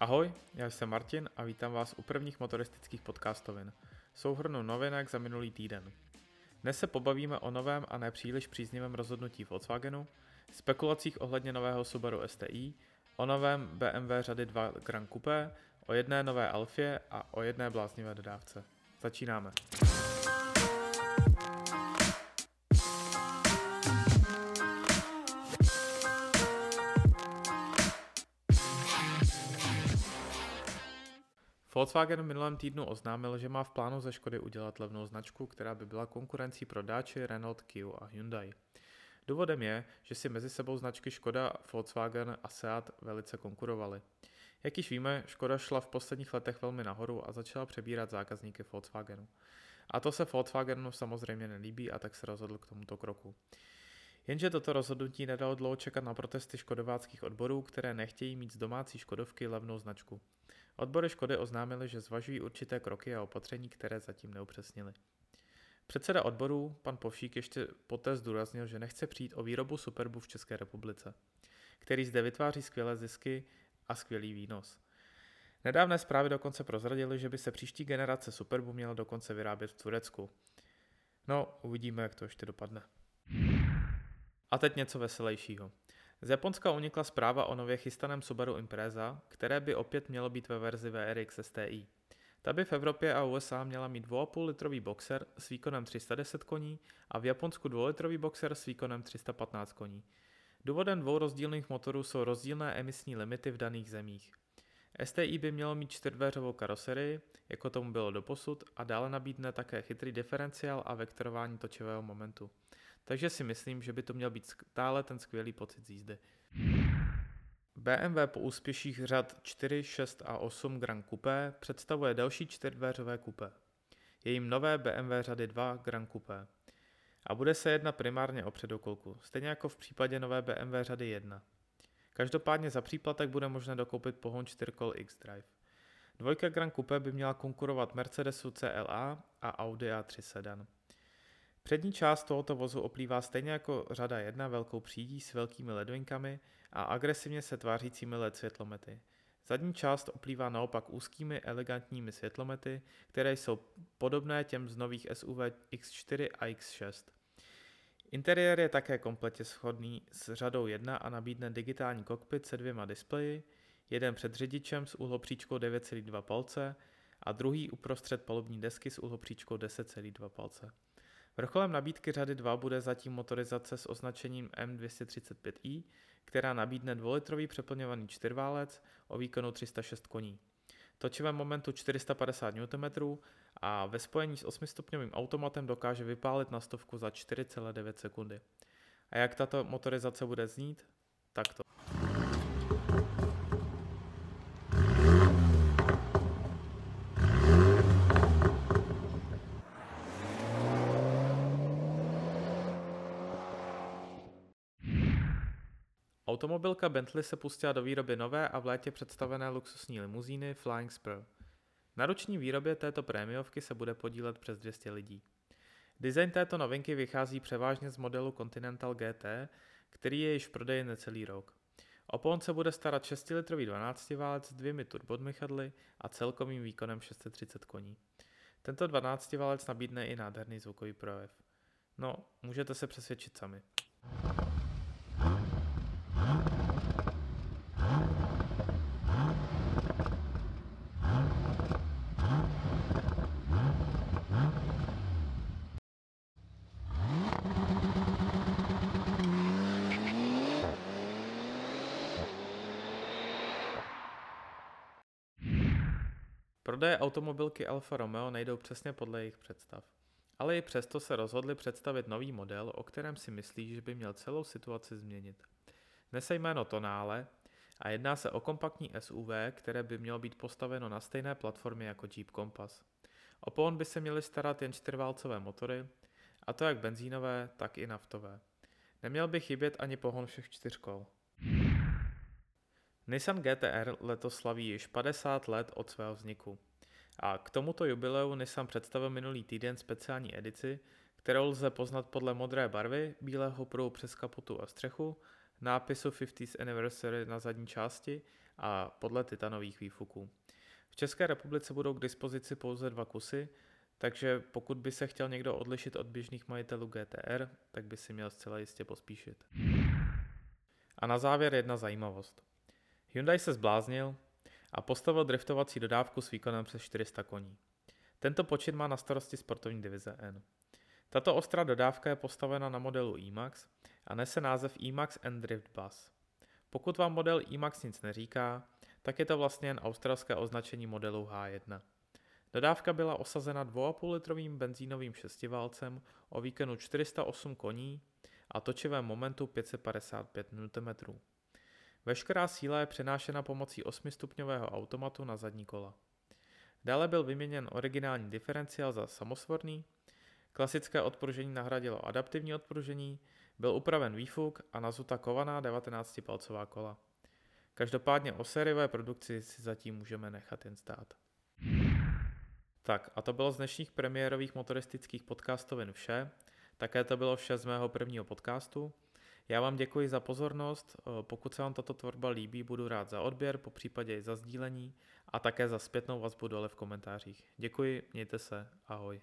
Ahoj, já jsem Martin a vítám vás u prvních motoristických podcastovin. Souhrnu novinek za minulý týden. Dnes se pobavíme o novém a nepříliš příznivém rozhodnutí Volkswagenu, spekulacích ohledně nového Subaru STI, o novém BMW řady 2 Grand Coupé, o jedné nové Alfě a o jedné bláznivé dodávce. Začínáme. Volkswagen v minulém týdnu oznámil, že má v plánu ze Škody udělat levnou značku, která by byla konkurencí pro Dacia, Renault, Kia a Hyundai. Důvodem je, že si mezi sebou značky Škoda, Volkswagen a Seat velice konkurovaly. Jak již víme, Škoda šla v posledních letech velmi nahoru a začala přebírat zákazníky Volkswagenu. A to se Volkswagenu samozřejmě nelíbí a tak se rozhodl k tomuto kroku. Jenže toto rozhodnutí nedalo dlouho čekat na protesty škodováckých odborů, které nechtějí mít z domácí Škodovky levnou značku. Odbory Škody oznámily, že zvažují určité kroky a opatření, které zatím neupřesnili. Předseda odborů, pan Povšík, ještě poté zdůraznil, že nechce přijít o výrobu Superbu v České republice, který zde vytváří skvělé zisky a skvělý výnos. Nedávné zprávy dokonce prozradily, že by se příští generace Superbu měla dokonce vyrábět v Turecku. No, uvidíme, jak to ještě dopadne. A teď něco veselějšího. Z Japonska unikla zpráva o nově chystaném Subaru Impreza, které by opět mělo být ve verzi VRX STI. Ta by v Evropě a USA měla mít 2,5 litrový boxer s výkonem 310 koní a v Japonsku 2 litrový boxer s výkonem 315 koní. Důvodem dvou rozdílných motorů jsou rozdílné emisní limity v daných zemích. STI by mělo mít čtyřdveřovou karoserii, jako tomu bylo doposud, a dále nabídne také chytrý diferenciál a vektorování točivého momentu takže si myslím, že by to měl být stále ten skvělý pocit z jízdy. BMW po úspěších řad 4, 6 a 8 Grand Coupé představuje další čtyřdveřové kupé. Je jim nové BMW řady 2 Grand Coupé. A bude se jednat primárně o předokolku, stejně jako v případě nové BMW řady 1. Každopádně za příplatek bude možné dokoupit pohon 4-kol X-Drive. Dvojka Grand Coupé by měla konkurovat Mercedesu CLA a Audi A3 sedan. Přední část tohoto vozu oplývá stejně jako řada jedna velkou přídí s velkými ledvinkami a agresivně se tvářícími LED světlomety. Zadní část oplývá naopak úzkými elegantními světlomety, které jsou podobné těm z nových SUV X4 a X6. Interiér je také kompletně shodný s řadou 1 a nabídne digitální kokpit se dvěma displeji, jeden před řidičem s uhlopříčkou 9,2 palce a druhý uprostřed palubní desky s uhlopříčkou 10,2 palce. Vrcholem nabídky řady 2 bude zatím motorizace s označením M235i, která nabídne 2-litrový přeplňovaný čtyřválec o výkonu 306 koní. Točivém momentu 450 Nm a ve spojení s 8-stupňovým automatem dokáže vypálit na stovku za 4,9 sekundy. A jak tato motorizace bude znít? Takto. Automobilka Bentley se pustila do výroby nové a v létě představené luxusní limuzíny Flying Spur. Na roční výrobě této prémiovky se bude podílet přes 200 lidí. Design této novinky vychází převážně z modelu Continental GT, který je již v prodeji necelý rok. O pohon se bude starat 6-litrový 12 válec s dvěmi turbodmychadly a celkovým výkonem 630 koní. Tento 12 válec nabídne i nádherný zvukový projev. No, můžete se přesvědčit sami. Prodeje automobilky Alfa Romeo nejdou přesně podle jejich představ. Ale i přesto se rozhodli představit nový model, o kterém si myslí, že by měl celou situaci změnit. Nese jméno Tonale a jedná se o kompaktní SUV, které by mělo být postaveno na stejné platformě jako Jeep Compass. O pohon by se měly starat jen čtyřválcové motory, a to jak benzínové, tak i naftové. Neměl by chybět ani pohon všech čtyř kol. Nissan GTR letos slaví již 50 let od svého vzniku. A k tomuto jubileu Nissan představil minulý týden speciální edici, kterou lze poznat podle modré barvy, bílého pruhu přes kapotu a střechu, nápisu 50th Anniversary na zadní části a podle titanových výfuků. V České republice budou k dispozici pouze dva kusy, takže pokud by se chtěl někdo odlišit od běžných majitelů GTR, tak by si měl zcela jistě pospíšit. A na závěr jedna zajímavost. Hyundai se zbláznil a postavil driftovací dodávku s výkonem přes 400 koní. Tento počin má na starosti sportovní divize N. Tato ostrá dodávka je postavena na modelu E-Max a nese název E-Max N Drift Bus. Pokud vám model E-Max nic neříká, tak je to vlastně jen australské označení modelu H1. Dodávka byla osazena 2,5 litrovým benzínovým šestiválcem o výkonu 408 koní a točivém momentu 555 Nm. Veškerá síla je přenášena pomocí 8-stupňového automatu na zadní kola. Dále byl vyměněn originální diferenciál za samosvorný, klasické odpružení nahradilo adaptivní odpružení, byl upraven výfuk a nazuta kovaná 19-palcová kola. Každopádně o sériové produkci si zatím můžeme nechat jen stát. Tak a to bylo z dnešních premiérových motoristických podcastovin vše. Také to bylo vše z mého prvního podcastu. Já vám děkuji za pozornost, pokud se vám tato tvorba líbí, budu rád za odběr, po případě i za sdílení a také za zpětnou vazbu dole v komentářích. Děkuji, mějte se, ahoj.